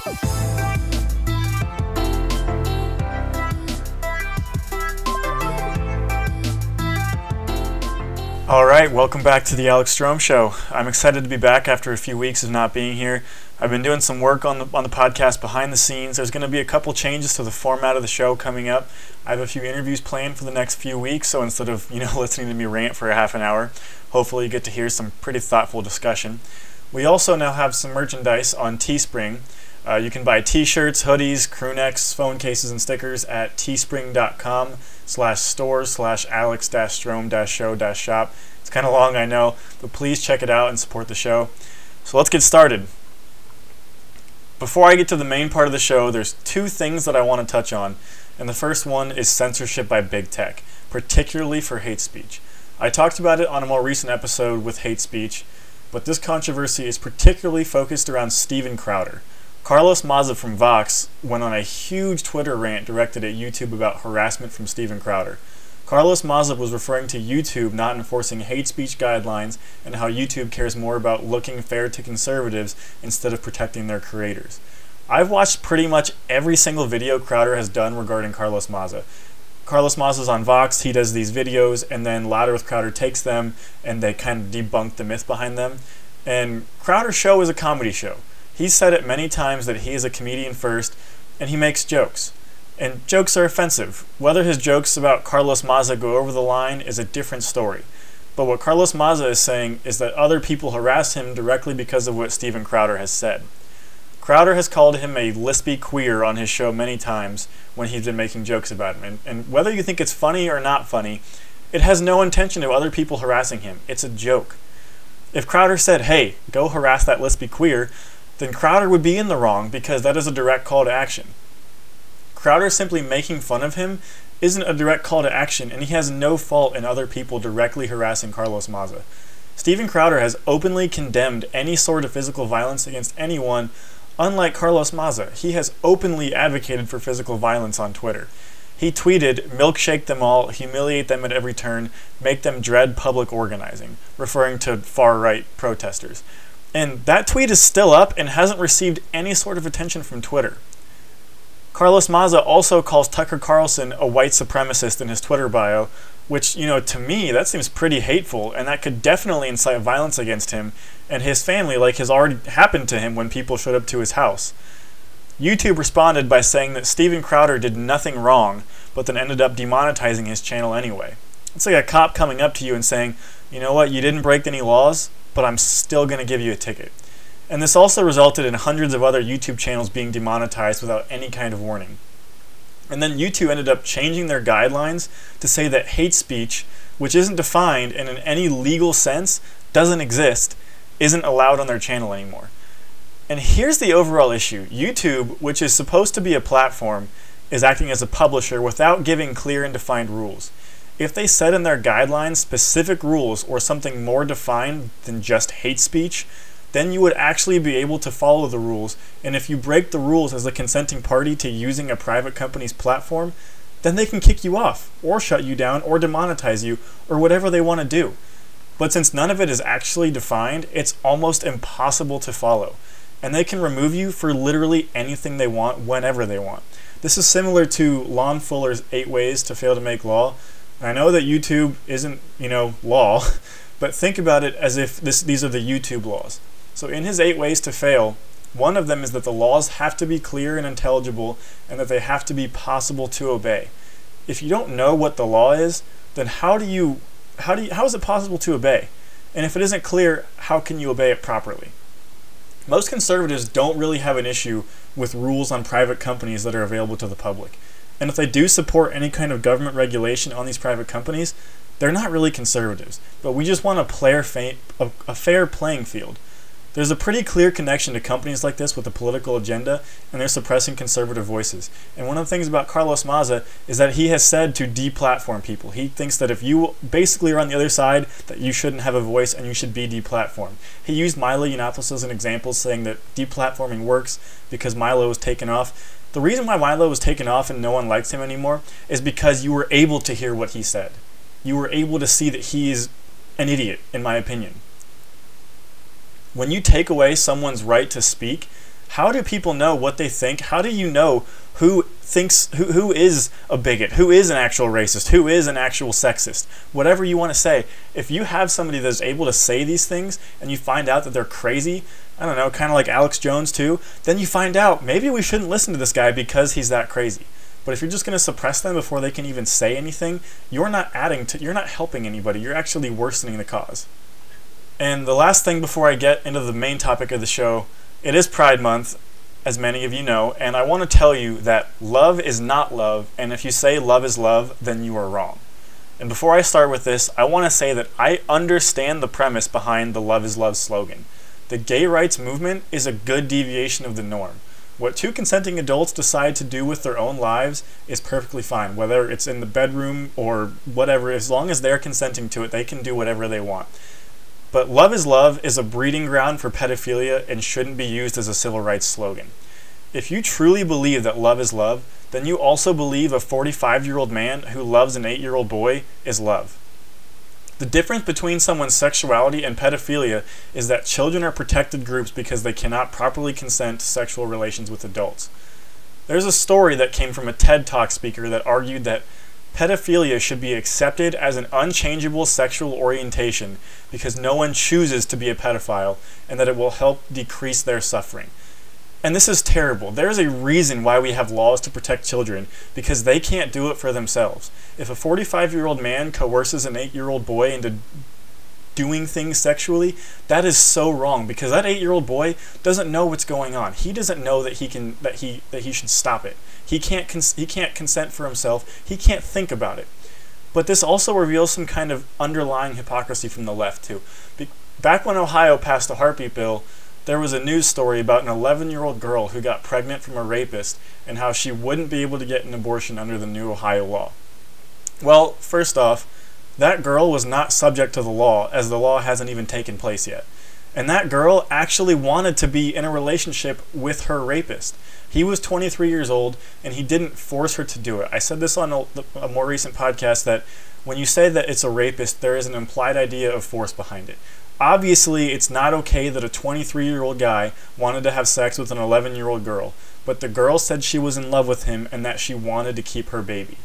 All right, welcome back to the Alex Strohm Show. I'm excited to be back after a few weeks of not being here. I've been doing some work on the on the podcast behind the scenes. There's going to be a couple changes to the format of the show coming up. I have a few interviews planned for the next few weeks, so instead of you know listening to me rant for a half an hour, hopefully you get to hear some pretty thoughtful discussion. We also now have some merchandise on Teespring. Uh, you can buy t-shirts, hoodies, crew necks, phone cases, and stickers at teespring.com slash stores slash alex strohm show shop. It's kind of long, I know, but please check it out and support the show. So let's get started. Before I get to the main part of the show, there's two things that I want to touch on. And the first one is censorship by big tech, particularly for hate speech. I talked about it on a more recent episode with hate speech, but this controversy is particularly focused around Steven Crowder. Carlos Maza from Vox went on a huge Twitter rant directed at YouTube about harassment from Steven Crowder. Carlos Maza was referring to YouTube not enforcing hate speech guidelines and how YouTube cares more about looking fair to conservatives instead of protecting their creators. I've watched pretty much every single video Crowder has done regarding Carlos Maza. Carlos Maza's on Vox, he does these videos, and then Louder with Crowder takes them and they kind of debunk the myth behind them. And Crowder's show is a comedy show. He's said it many times that he is a comedian first, and he makes jokes. And jokes are offensive. Whether his jokes about Carlos Maza go over the line is a different story. But what Carlos Maza is saying is that other people harass him directly because of what Steven Crowder has said. Crowder has called him a lispy queer on his show many times when he's been making jokes about him. And, and whether you think it's funny or not funny, it has no intention of other people harassing him. It's a joke. If Crowder said, hey, go harass that lispy queer, then Crowder would be in the wrong because that is a direct call to action. Crowder simply making fun of him isn't a direct call to action, and he has no fault in other people directly harassing Carlos Maza. Steven Crowder has openly condemned any sort of physical violence against anyone, unlike Carlos Maza. He has openly advocated for physical violence on Twitter. He tweeted, milkshake them all, humiliate them at every turn, make them dread public organizing, referring to far right protesters. And that tweet is still up and hasn't received any sort of attention from Twitter. Carlos Maza also calls Tucker Carlson a white supremacist in his Twitter bio, which, you know, to me, that seems pretty hateful, and that could definitely incite violence against him and his family, like has already happened to him when people showed up to his house. YouTube responded by saying that Steven Crowder did nothing wrong, but then ended up demonetizing his channel anyway. It's like a cop coming up to you and saying, you know what, you didn't break any laws, but I'm still going to give you a ticket. And this also resulted in hundreds of other YouTube channels being demonetized without any kind of warning. And then YouTube ended up changing their guidelines to say that hate speech, which isn't defined and in any legal sense doesn't exist, isn't allowed on their channel anymore. And here's the overall issue YouTube, which is supposed to be a platform, is acting as a publisher without giving clear and defined rules. If they set in their guidelines specific rules or something more defined than just hate speech, then you would actually be able to follow the rules. And if you break the rules as a consenting party to using a private company's platform, then they can kick you off, or shut you down, or demonetize you, or whatever they want to do. But since none of it is actually defined, it's almost impossible to follow. And they can remove you for literally anything they want, whenever they want. This is similar to Lon Fuller's Eight Ways to Fail to Make Law, I know that YouTube isn't, you know, law, but think about it as if this, these are the YouTube laws. So in his eight ways to fail, one of them is that the laws have to be clear and intelligible and that they have to be possible to obey. If you don't know what the law is, then how do you how do you, how is it possible to obey? And if it isn't clear, how can you obey it properly? Most conservatives don't really have an issue with rules on private companies that are available to the public. And if they do support any kind of government regulation on these private companies, they're not really conservatives. But we just want a, player fa- a, a fair playing field. There's a pretty clear connection to companies like this with a political agenda, and they're suppressing conservative voices. And one of the things about Carlos Maza is that he has said to deplatform people. He thinks that if you basically are on the other side, that you shouldn't have a voice and you should be deplatformed. He used Milo Yiannopoulos as an example, saying that deplatforming works because Milo was taken off. The reason why Milo was taken off and no one likes him anymore is because you were able to hear what he said. You were able to see that he is an idiot, in my opinion. When you take away someone's right to speak, How do people know what they think? How do you know who thinks who, who is a bigot, who is an actual racist, who is an actual sexist? Whatever you want to say. If you have somebody that's able to say these things and you find out that they're crazy, I don't know, kind of like Alex Jones too, then you find out maybe we shouldn't listen to this guy because he's that crazy. But if you're just going to suppress them before they can even say anything, you're not adding to you're not helping anybody. You're actually worsening the cause. And the last thing before I get into the main topic of the show, it is Pride Month, as many of you know, and I want to tell you that love is not love, and if you say love is love, then you are wrong. And before I start with this, I want to say that I understand the premise behind the love is love slogan. The gay rights movement is a good deviation of the norm. What two consenting adults decide to do with their own lives is perfectly fine, whether it's in the bedroom or whatever. As long as they're consenting to it, they can do whatever they want. But love is love is a breeding ground for pedophilia and shouldn't be used as a civil rights slogan. If you truly believe that love is love, then you also believe a 45 year old man who loves an 8 year old boy is love. The difference between someone's sexuality and pedophilia is that children are protected groups because they cannot properly consent to sexual relations with adults. There's a story that came from a TED Talk speaker that argued that Pedophilia should be accepted as an unchangeable sexual orientation because no one chooses to be a pedophile and that it will help decrease their suffering. And this is terrible. There's a reason why we have laws to protect children because they can't do it for themselves. If a 45 year old man coerces an 8 year old boy into doing things sexually, that is so wrong because that 8 year old boy doesn't know what's going on. He doesn't know that he can that he that he should stop it. He can't cons- he can't consent for himself. He can't think about it. But this also reveals some kind of underlying hypocrisy from the left too. Be- back when Ohio passed the heartbeat bill, there was a news story about an 11-year-old girl who got pregnant from a rapist and how she wouldn't be able to get an abortion under the new Ohio law. Well, first off, that girl was not subject to the law as the law hasn't even taken place yet. And that girl actually wanted to be in a relationship with her rapist. He was 23 years old and he didn't force her to do it. I said this on a, a, more recent podcast that when you say that it's a rapist, there is an implied idea of force behind it. Obviously, it's not okay that a 23 year old guy wanted to have sex with an 11 year old girl, but the girl said she was in love with him and that she wanted to keep her baby.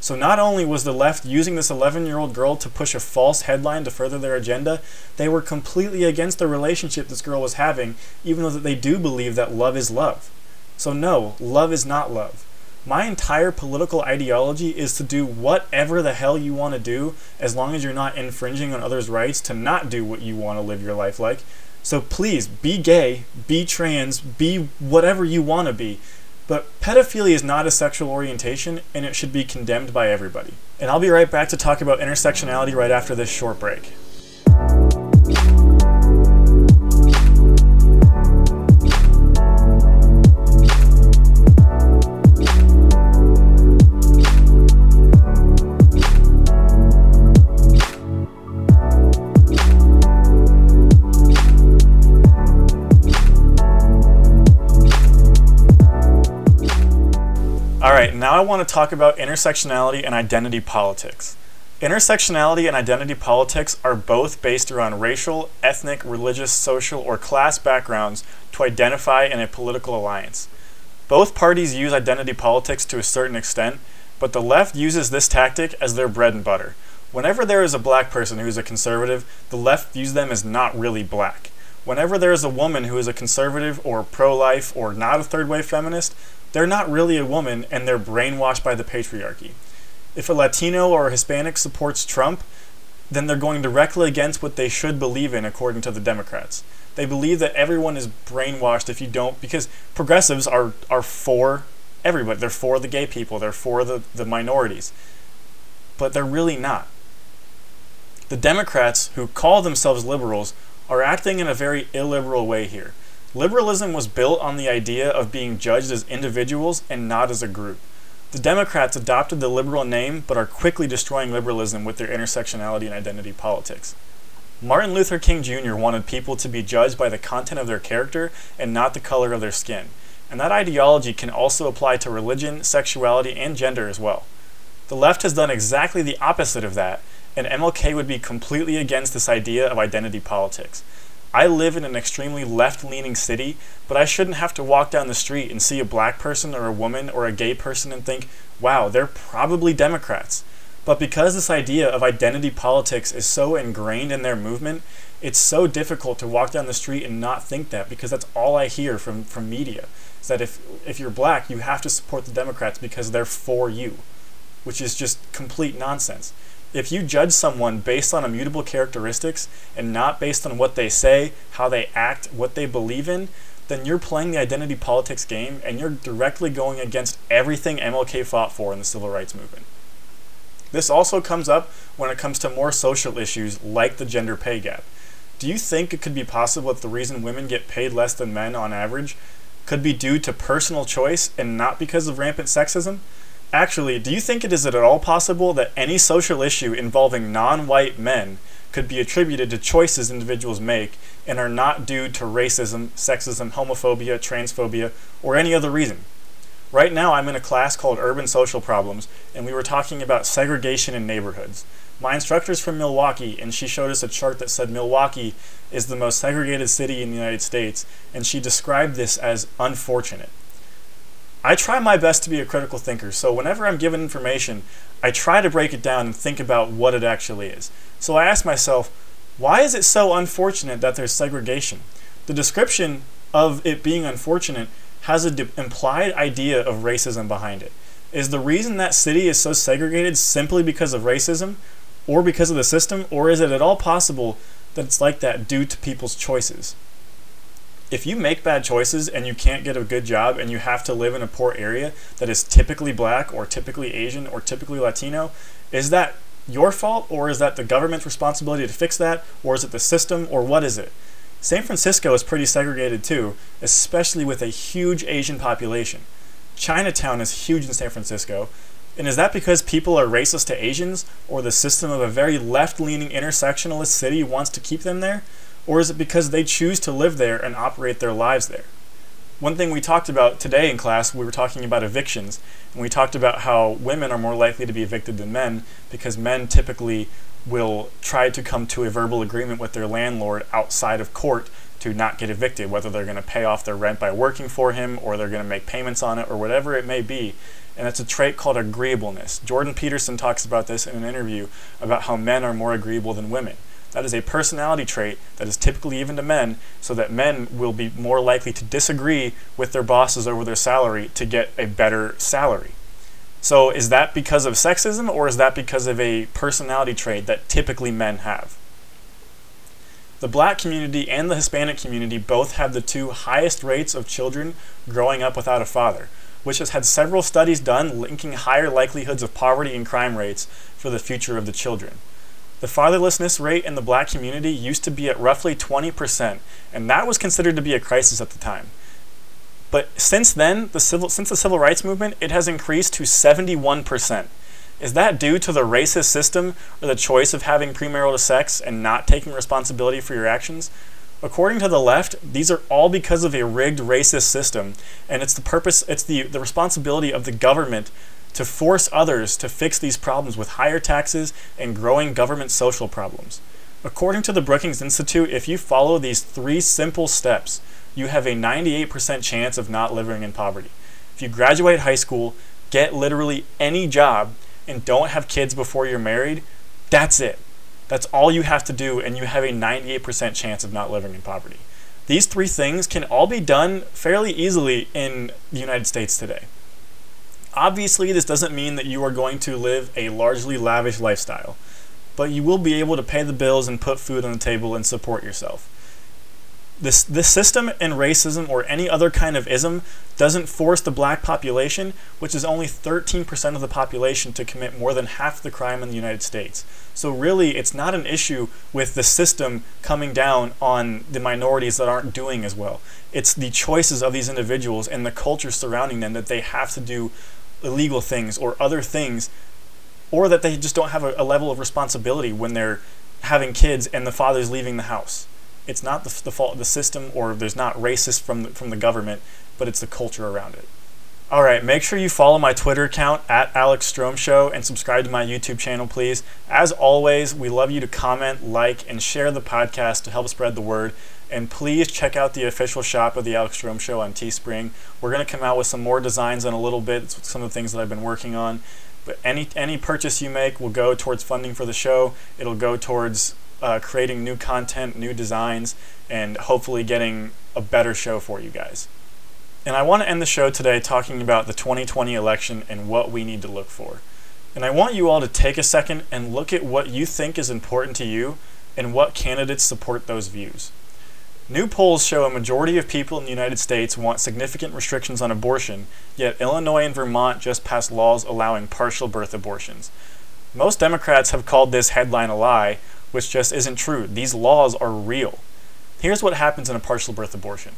So not only was the left using this 11 year old girl to push a false headline to further their agenda, they were completely against the relationship this girl was having, even though they do believe that love is love. So, no, love is not love. My entire political ideology is to do whatever the hell you want to do as long as you're not infringing on others' rights to not do what you want to live your life like. So please be gay, be trans, be whatever you want to be. But pedophilia is not a sexual orientation and it should be condemned by everybody. And I'll be right back to talk about intersectionality right after this short break. Now I want to talk about intersectionality and identity politics. Intersectionality and identity politics are both based around racial, ethnic, religious, social, or class backgrounds to identify in a political alliance. Both parties use identity politics to a certain extent, but the left uses this tactic as their bread and butter. Whenever there is a black person who is a conservative, the left views them as not really black. Whenever there is a woman who is a conservative or pro life or not a third wave feminist, they're not really a woman and they're brainwashed by the patriarchy. If a Latino or a Hispanic supports Trump, then they're going directly against what they should believe in according to the Democrats. They believe that everyone is brainwashed if you don't because progressives are are for everybody. They're for the gay people, they're for the, the minorities. But they're really not. The Democrats who call themselves liberals are acting in a very illiberal way here. Liberalism was built on the idea of being judged as individuals and not as a group. The Democrats adopted the liberal name but are quickly destroying liberalism with their intersectionality and identity politics. Martin Luther King Jr. wanted people to be judged by the content of their character and not the color of their skin. And that ideology can also apply to religion, sexuality, and gender as well. The left has done exactly the opposite of that, and MLK would be completely against this idea of identity politics. I live in an extremely left leaning city, but I shouldn't have to walk down the street and see a black person or a woman or a gay person and think, wow, they're probably Democrats. But because this idea of identity politics is so ingrained in their movement, it's so difficult to walk down the street and not think that because that's all I hear from, from media. Is that if, if you're black, you have to support the Democrats because they're for you, which is just complete nonsense. If you judge someone based on immutable characteristics and not based on what they say, how they act, what they believe in, then you're playing the identity politics game and you're directly going against everything MLK fought for in the civil rights movement. This also comes up when it comes to more social issues like the gender pay gap. Do you think it could be possible that the reason women get paid less than men on average could be due to personal choice and not because of rampant sexism? Actually, do you think it is at all possible that any social issue involving non white men could be attributed to choices individuals make and are not due to racism, sexism, homophobia, transphobia, or any other reason? Right now, I'm in a class called Urban Social Problems, and we were talking about segregation in neighborhoods. My instructor's from Milwaukee, and she showed us a chart that said Milwaukee is the most segregated city in the United States, and she described this as unfortunate. I try my best to be a critical thinker, so whenever I'm given information, I try to break it down and think about what it actually is. So I ask myself, why is it so unfortunate that there's segregation? The description of it being unfortunate has an implied idea of racism behind it. Is the reason that city is so segregated simply because of racism or because of the system, or is it at all possible that it's like that due to people's choices? If you make bad choices and you can't get a good job and you have to live in a poor area that is typically black or typically Asian or typically Latino, is that your fault or is that the government's responsibility to fix that or is it the system or what is it? San Francisco is pretty segregated too, especially with a huge Asian population. Chinatown is huge in San Francisco. And is that because people are racist to Asians, or the system of a very left leaning intersectionalist city wants to keep them there? Or is it because they choose to live there and operate their lives there? One thing we talked about today in class, we were talking about evictions, and we talked about how women are more likely to be evicted than men because men typically will try to come to a verbal agreement with their landlord outside of court to not get evicted, whether they're going to pay off their rent by working for him or they're going to make payments on it or whatever it may be. And that's a trait called agreeableness. Jordan Peterson talks about this in an interview about how men are more agreeable than women. That is a personality trait that is typically even to men, so that men will be more likely to disagree with their bosses over their salary to get a better salary. So is that because of sexism or is that because of a personality trait that typically men have? The black community and the Hispanic community both have the two highest rates of children growing up without a father, which has had several studies done linking higher likelihoods of poverty and crime rates for the future of the children. The fatherlessness rate in the black community used to be at roughly 20%, and that was considered to be a crisis at the time. But since then, the civil, since the civil rights movement, it has increased to 71%. Is that due to the racist system or the choice of having premarital sex and not taking responsibility for your actions? According to the left, these are all because of a rigged racist system, and it's the purpose, it's the, the responsibility of the government to force others to fix these problems with higher taxes and growing government social problems. According to the Brookings Institute, if you follow these three simple steps, you have a 98% chance of not living in poverty. If you graduate high school, get literally any job, and don't have kids before you're married, that's it. That's all you have to do, and you have a 98% chance of not living in poverty. These three things can all be done fairly easily in the United States today. Obviously, this doesn't mean that you are going to live a largely lavish lifestyle, but you will be able to pay the bills and put food on the table and support yourself. This, this system and racism or any other kind of ism doesn't force the black population, which is only 13% of the population, to commit more than half the crime in the United States. So, really, it's not an issue with the system coming down on the minorities that aren't doing as well. It's the choices of these individuals and the culture surrounding them that they have to do illegal things or other things, or that they just don't have a, a level of responsibility when they're having kids and the father's leaving the house it's not the, the fault of the system or there's not racist from the, from the government, but it's the culture around it. All right, make sure you follow my Twitter account at Alex Strohm Show and subscribe to my YouTube channel, please. As always, we love you to comment, like, and share the podcast to help spread the word. And please check out the official shop of the Alex Strohm Show on Teespring. We're going to come out with some more designs in a little bit, some of the things that I've been working on. But any any purchase you make will go towards funding for the show. It'll go towards uh, creating new content, new designs, and hopefully getting a better show for you guys. And I want to end the show today talking about the 2020 election and what we need to look for. And I want you all to take a second and look at what you think is important to you and what candidates support those views. New polls show a majority of people in the United States want significant restrictions on abortion, yet Illinois and Vermont just passed laws allowing partial birth abortions. Most Democrats have called this headline a lie, which just isn't true. These laws are real. Here's what happens in a partial birth abortion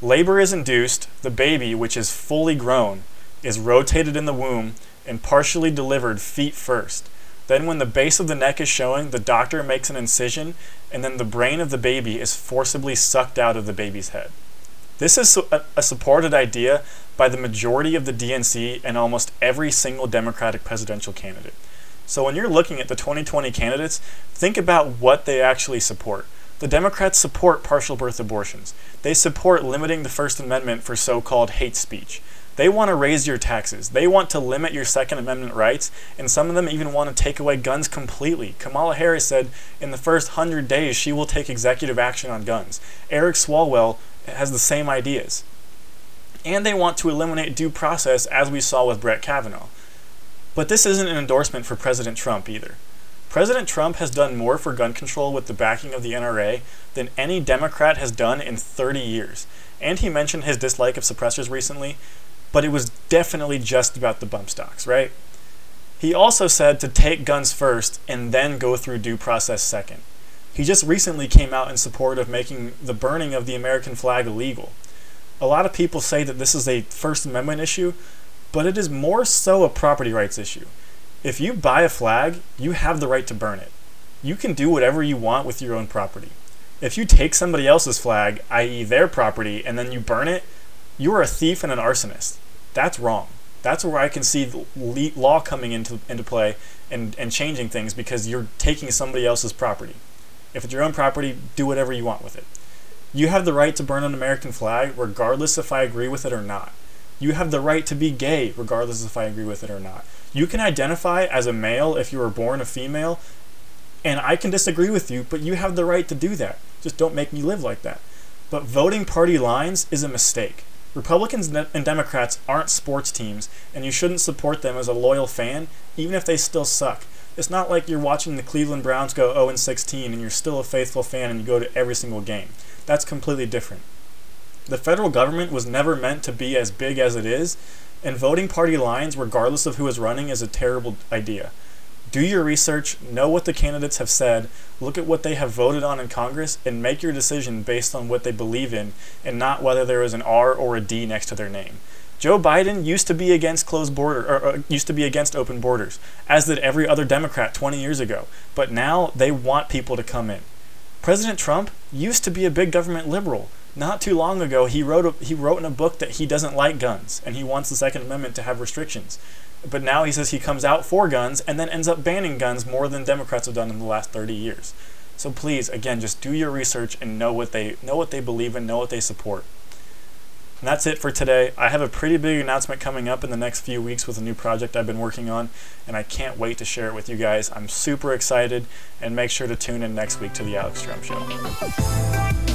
labor is induced, the baby, which is fully grown, is rotated in the womb and partially delivered feet first. Then, when the base of the neck is showing, the doctor makes an incision, and then the brain of the baby is forcibly sucked out of the baby's head. This is a supported idea by the majority of the DNC and almost every single Democratic presidential candidate. So, when you're looking at the 2020 candidates, think about what they actually support. The Democrats support partial birth abortions. They support limiting the First Amendment for so called hate speech. They want to raise your taxes. They want to limit your Second Amendment rights, and some of them even want to take away guns completely. Kamala Harris said in the first hundred days she will take executive action on guns. Eric Swalwell has the same ideas. And they want to eliminate due process, as we saw with Brett Kavanaugh. But this isn't an endorsement for President Trump either. President Trump has done more for gun control with the backing of the NRA than any Democrat has done in 30 years. And he mentioned his dislike of suppressors recently, but it was definitely just about the bump stocks, right? He also said to take guns first and then go through due process second. He just recently came out in support of making the burning of the American flag illegal. A lot of people say that this is a First Amendment issue, but it is more so a property rights issue. If you buy a flag, you have the right to burn it. You can do whatever you want with your own property. If you take somebody else's flag, i.e., their property, and then you burn it, you are a thief and an arsonist. That's wrong. That's where I can see the law coming into, into play and, and changing things because you're taking somebody else's property. If it's your own property, do whatever you want with it. You have the right to burn an American flag regardless if I agree with it or not. You have the right to be gay regardless if I agree with it or not. You can identify as a male if you were born a female, and I can disagree with you, but you have the right to do that. Just don't make me live like that. But voting party lines is a mistake. Republicans and Democrats aren't sports teams, and you shouldn't support them as a loyal fan, even if they still suck. It's not like you're watching the Cleveland Browns go 0 16 and you're still a faithful fan and you go to every single game. That's completely different. The federal government was never meant to be as big as it is, and voting party lines, regardless of who is running, is a terrible idea. Do your research, know what the candidates have said, look at what they have voted on in Congress, and make your decision based on what they believe in and not whether there is an R or a D next to their name. Joe Biden used to be against closed border, or, or, used to be against open borders, as did every other Democrat 20 years ago. But now they want people to come in. President Trump used to be a big government liberal, not too long ago, he wrote a, he wrote in a book that he doesn't like guns and he wants the Second Amendment to have restrictions. But now he says he comes out for guns and then ends up banning guns more than Democrats have done in the last 30 years. So please, again, just do your research and know what they know what they believe in, know what they support. And that's it for today. I have a pretty big announcement coming up in the next few weeks with a new project I've been working on, and I can't wait to share it with you guys. I'm super excited, and make sure to tune in next week to the Alex Strohm Show.